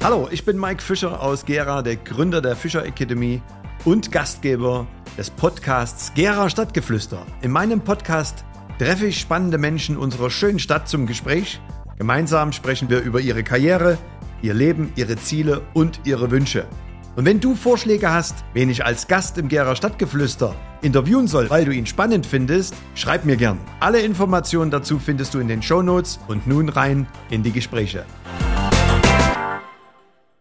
Hallo, ich bin Mike Fischer aus Gera, der Gründer der Fischer Academy und Gastgeber des Podcasts Gera Stadtgeflüster. In meinem Podcast treffe ich spannende Menschen unserer schönen Stadt zum Gespräch. Gemeinsam sprechen wir über ihre Karriere, ihr Leben, ihre Ziele und ihre Wünsche. Und wenn du Vorschläge hast, wen ich als Gast im Gera Stadtgeflüster interviewen soll, weil du ihn spannend findest, schreib mir gern. Alle Informationen dazu findest du in den Shownotes und nun rein in die Gespräche.